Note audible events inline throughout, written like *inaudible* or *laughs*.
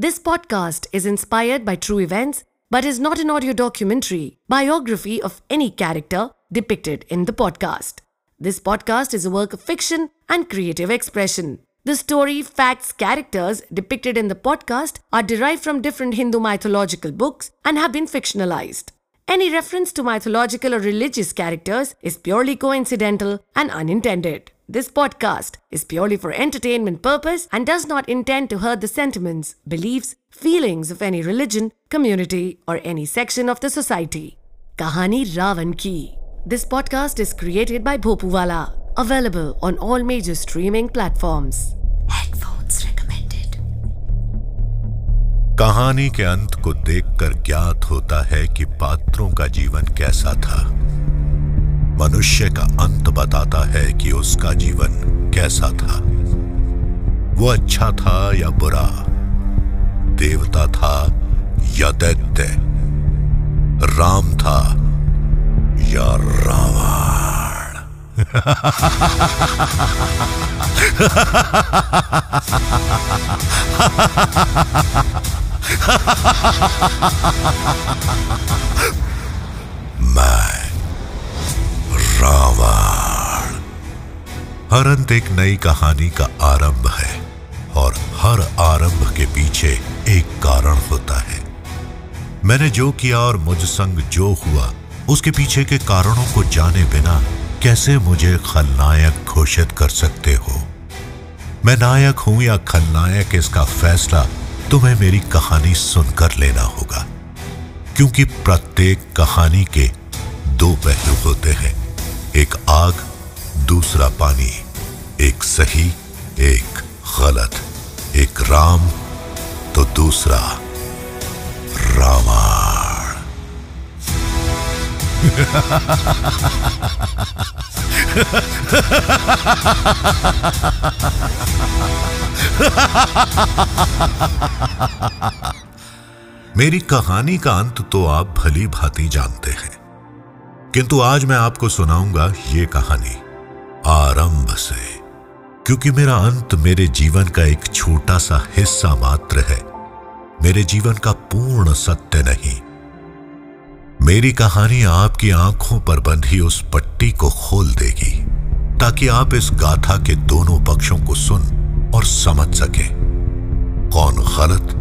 This podcast is inspired by true events but is not an audio documentary, biography of any character depicted in the podcast. This podcast is a work of fiction and creative expression. The story, facts, characters depicted in the podcast are derived from different Hindu mythological books and have been fictionalized. Any reference to mythological or religious characters is purely coincidental and unintended. This podcast is purely for entertainment purpose and does not intend to hurt the sentiments, beliefs, feelings of any religion, community, or any section of the society. Kahani Ravan Ki. This podcast is created by Bhopuwala, available on all major streaming platforms. Headphones recommended. कहानी के अंत को देखकर ज्ञात होता है कि पात्रों का जीवन कैसा था मनुष्य का अंत बताता है कि उसका जीवन कैसा था। वो अच्छा था या बुरा? देवता था या दैत्य? राम था या रावण? *laughs* हर अंत एक नई कहानी का आरंभ है और हर आरंभ के पीछे एक कारण होता है। मैंने जो किया और मुझ संग जो हुआ, उसके पीछे के कारणों को जाने बिना कैसे मुझे खलनायक घोषित कर सकते हो? मैं नायक हूँ या खलनायक इसका फैसला तुम्हें मेरी कहानी सुनकर लेना होगा। क्योंकि प्रत्येक कहानी के दो पहलू होते हैं। एक आग दूसरा पानी, एक सही, एक गलत, एक राम तो दूसरा रामायण मेरी कहानी का अंत तो आप भली भांति जानते हैं। किंतु आज मैं आपको सुनाऊँगा ये कहानी। आरंभ से। क्योंकि मेरा अंत मेरे जीवन का एक छोटा सा हिस्सा मात्र है। मेरे जीवन का पूर्ण सत्य नहीं। मेरी कहानी आपकी आँखों पर बंधी उस पट्टी को खोल देगी, ताकि आप इस गाथा के दोनों पक्षों को सुन और समझ सके। कौन गलत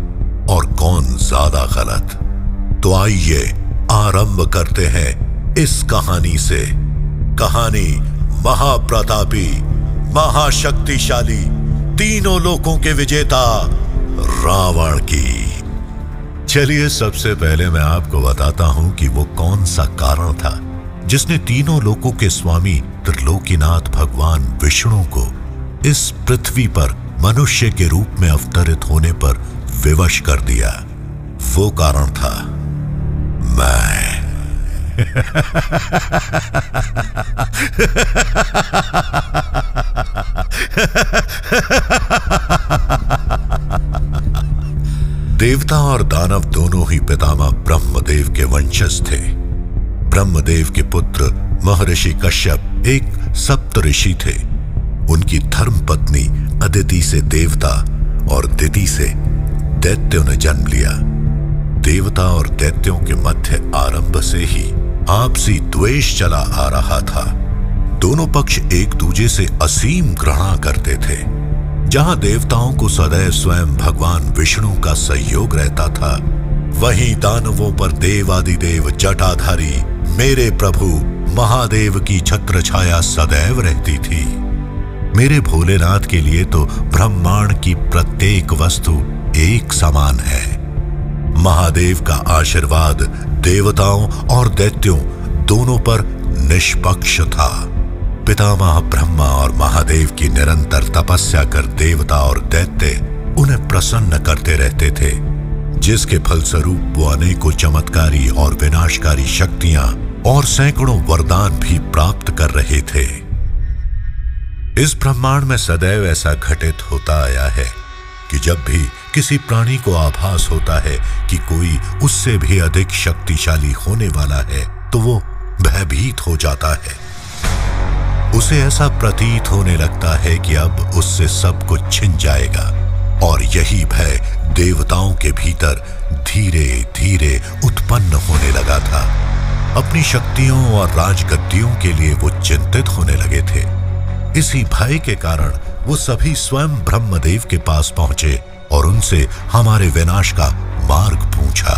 और कौन ज़्यादा गलत? तो आइए आरंभ करते हैं इस कहानी से। कहानी महाप्रतापी, महाशक्तिशाली, तीनों लोकों के विजेता रावण की। चलिए, सबसे पहले मैं आपको बताता हूँ कि वो कौन सा कारण था जिसने तीनों लोकों के स्वामी त्रिलोकीनाथ भगवान विष्णु को इस पृथ्वी पर मनुष्य के रूप में अवतरित होने पर विवश कर दिया। वो कारण था मैं। देवता और दानव दोनों ही पितामह ब्रह्मदेव के वंशज थे। ब्रह्मदेव के पुत्र महर्षि कश्यप एक सप्त ऋषि थे। उनकी धर्म पत्नी अदिति से देवता और दिति से दैत्यों ने जन्म लिया। देवता और दैत्यों के मध्य आरंभ से ही आपसी द्वेष चला आ रहा था। दोनों पक्ष एक दूजे से असीम घृणा करते थे। जहाँ देवताओं को सदैव स्वयं भगवान विष्णु का सहयोग रहता था, वहीं दानवों पर देवादिदेव जटाधारी मेरे प्रभु महादेव की छत्र छाया सदैव रहती थी। मेरे भोलेनाथ के लिए तो ब्रह्मांड की प्रत्येक वस्तु एक समान है। महादेव का आशीर्वाद देवताओं और दैत्यों दोनों पर निष्पक्ष था। पितामह ब्रह्मा और महादेव की निरंतर तपस्या कर देवता और दैत्य उन्हें प्रसन्न करते रहते थे, जिसके फलस्वरूप वो अनेकों चमत्कारी और विनाशकारी शक्तियाँ और सैकड़ों वरदान भी प्राप्त कर रहे थे। इस ब्रह्मांड में सदैव ऐसा घटित होता आया है कि जब भी किसी प्राणी को आभास होता है कि कोई उससे भी अधिक शक्तिशाली होने वाला है तो वो भयभीत हो जाता है। उसे ऐसा प्रतीत होने लगता है कि अब उससे सब कुछ छिन जाएगा, और यही भय देवताओं के भीतर धीरे धीरे उत्पन्न होने लगा था। अपनी शक्तियों और राजगद्दियों के लिए वो चिंतित होने लगे थे। इसी भय के कारण वो सभी स्वयं ब्रह्मदेव के पास पहुँचे और उनसे हमारे विनाश का मार्ग पूछा।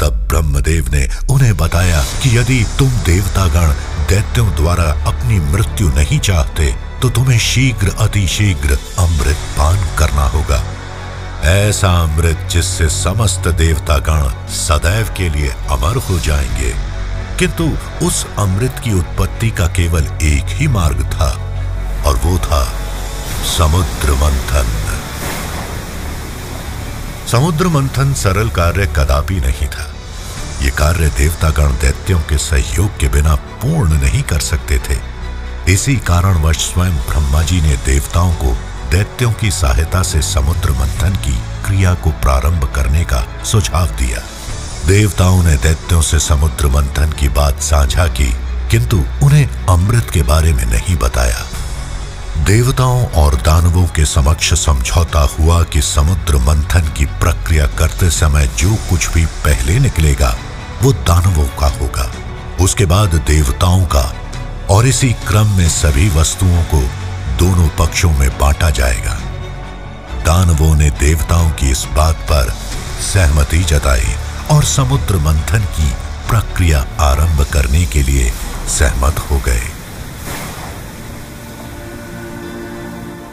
तब ब्रह्मदेव ने उन्हें बताया कि यदि तुम देवतागण दैत्यों द्वारा अपनी मृत्यु नहीं चाहते तो तुम्हें शीघ्र, अतिशीघ्र अमृत पान करना होगा। ऐसा अमृत जिससे समस्त देवतागण सदैव के लिए अमर हो जाएँगे। किंतु उस अमृत की उत्पत्ति का केवल एक ही मार्ग था, और वो था समुद्र मंथन। समुद्र मंथन सरल कार्य कदापि नहीं था। ये कार्य देवतागण दैत्यों के सहयोग के बिना पूर्ण नहीं कर सकते थे। इसी कारणवश स्वयं ब्रह्मा जी ने देवताओं को दैत्यों की सहायता से समुद्र मंथन की क्रिया को प्रारंभ करने का सुझाव दिया। देवताओं ने दैत्यों से समुद्र मंथन की बात साझा की, किंतु उन्हें अमृत के बारे में नहीं बताया। देवताओं और दानवों के समक्ष समझौता हुआ कि समुद्र मंथन की प्रक्रिया करते समय जो कुछ भी पहले निकलेगा, वो दानवों का होगा। उसके बाद देवताओं का, और इसी क्रम में सभी वस्तुओं को दोनों पक्षों में बांटा जाएगा। दानवों ने देवताओं की इस बात पर सहमति जताई और समुद्र मंथन की प्रक्रिया आरंभ करने के लिए सहमत हो गए।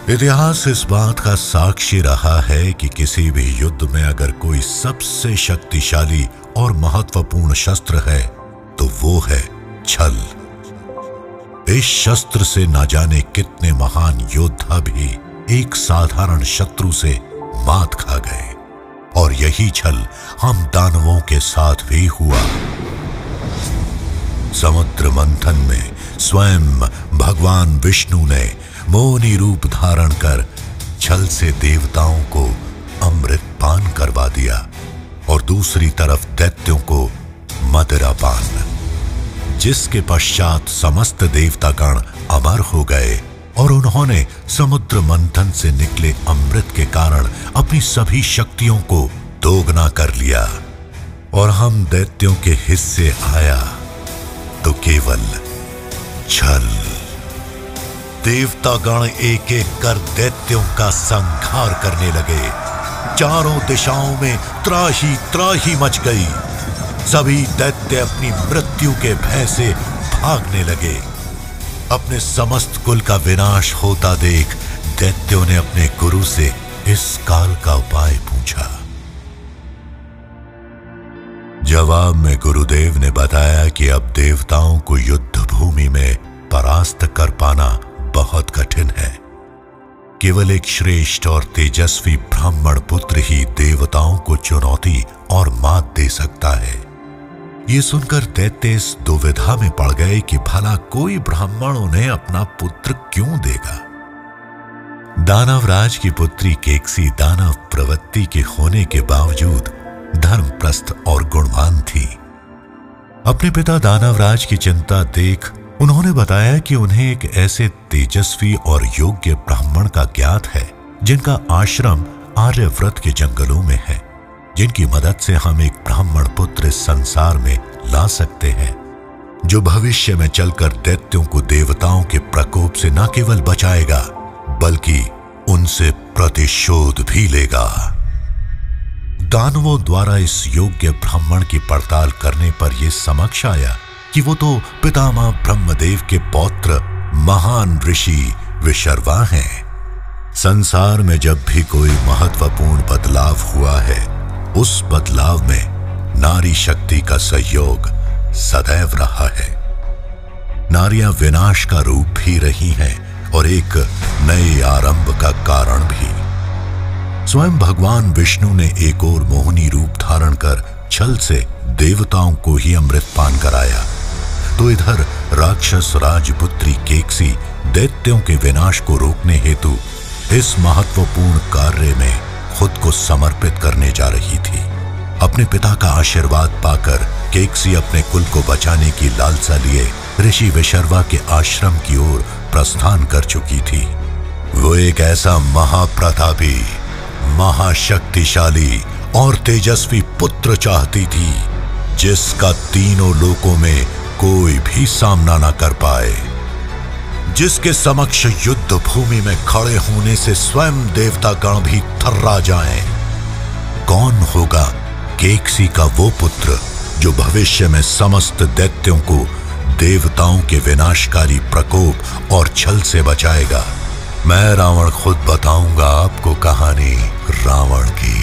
इतिहास इस बात का साक्षी रहा है कि किसी भी युद्ध में अगर कोई सबसे शक्तिशाली और महत्वपूर्ण शस्त्र है तो वो है छल। इस शस्त्र से ना जाने कितने महान योद्धा भी एक साधारण शत्रु से मात खा गए। और यही छल हम दानवों के साथ भी हुआ। समुद्र मंथन में स्वयं भगवान विष्णु ने मोनी रूप धारण कर छल से देवताओं को अमृत पान करवा दिया और दूसरी तरफ़ दैत्यों को मदरा पान। जिसके पश्चात समस्त देवतागण अमर हो गए और उन्होंने समुद्र मंथन से निकले अमृत के कारण अपनी सभी शक्तियों को दोगुना कर लिया और हम दैत्यों के हिस्से आया। तो केवल छल। देवतागण एक एक कर दैत्यों का संहार करने लगे। चारों दिशाओं में त्राही त्राही मच गई। सभी दैत्य अपनी मृत्यु के भय से भागने लगे। अपने समस्त कुल का विनाश होता देख दैत्यों ने अपने गुरु से इस काल का उपाय पूछा। जवाब में गुरुदेव ने बताया कि अब देवताओं को युद्ध भूमि में परास्त कर पाना बहुत कठिन है। केवल एक श्रेष्ठ और तेजस्वी ब्राह्मण पुत्र ही देवताओं को चुनौती और मात दे सकता है। ये सुनकर दैत्य इस दुविधा में पड़ गए कि भला कोई ब्राह्मण उन्हें अपना पुत्र क्यों देगा? दानवराज की पुत्री केकसी दानव प्रवृत्ति के होने के बावजूद धर्मप्रस्थ और गुणवान थी। अपने पिता दानवराज की चिंता देख उन्होंने बताया कि उन्हें एक ऐसे तेजस्वी और योग्य ब्राह्मण का ज्ञात है, जिनका आश्रम आर्यव्रत के जंगलों में है, जिनकी मदद से हम एक ब्राह्मण पुत्र इस संसार में ला सकते हैं, जो भविष्य में चलकर दैत्यों को देवताओं के प्रकोप से न केवल बचाएगा, बल्कि उनसे प्रतिशोध भी लेगा। दानवों द्वारा इस योग्य ब्राह्मण की पड़ताल करने पर यह समक्ष आया कि वो तो पितामह ब्रह्मदेव के पौत्र महान ऋषि विशर्वा हैं। संसार में जब भी कोई महत्वपूर्ण बदलाव हुआ है, उस बदलाव में नारी शक्ति का सहयोग सदैव रहा है। नारियाँ विनाश का रूप भी रही हैं और एक नए आरंभ का कारण भी। स्वयं भगवान विष्णु ने एक और मोहनी रूप धारण कर छल से देवताओं को ही अमृत पान कराया। तो इधर राक्षस राजपुत्री केकसी दैत्यों के विनाश को रोकने हेतु इस महत्वपूर्ण कार्य में खुद को समर्पित करने जा रही थी। अपने पिता का आशीर्वाद पाकर केकसी अपने कुल को बचाने की लालसा लिए ऋषि विशर्वा के आश्रम की ओर प्रस्थान कर चुकी थी। वो एक ऐसा महाप्रतापी महाशक्तिशाली और तेजस्वी पुत्र चाहती थी, जिसका तीनों लोकों में कोई भी सामना ना कर पाए जिसके समक्ष युद्ध भूमि में खड़े होने से स्वयं देवता गण भी थर्रा जाएँ। कौन होगा केकसी का वो पुत्र, जो भविष्य में समस्त दैत्यों को देवताओं के विनाशकारी प्रकोप और छल से बचाएगा मैं रावण खुद बताऊँगा आपको कहानी रावण की।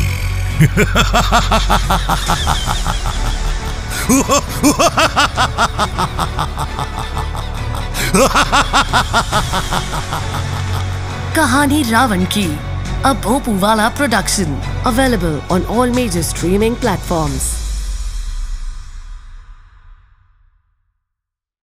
कहानी रावण की अब भोपू वाला production available on all major streaming platforms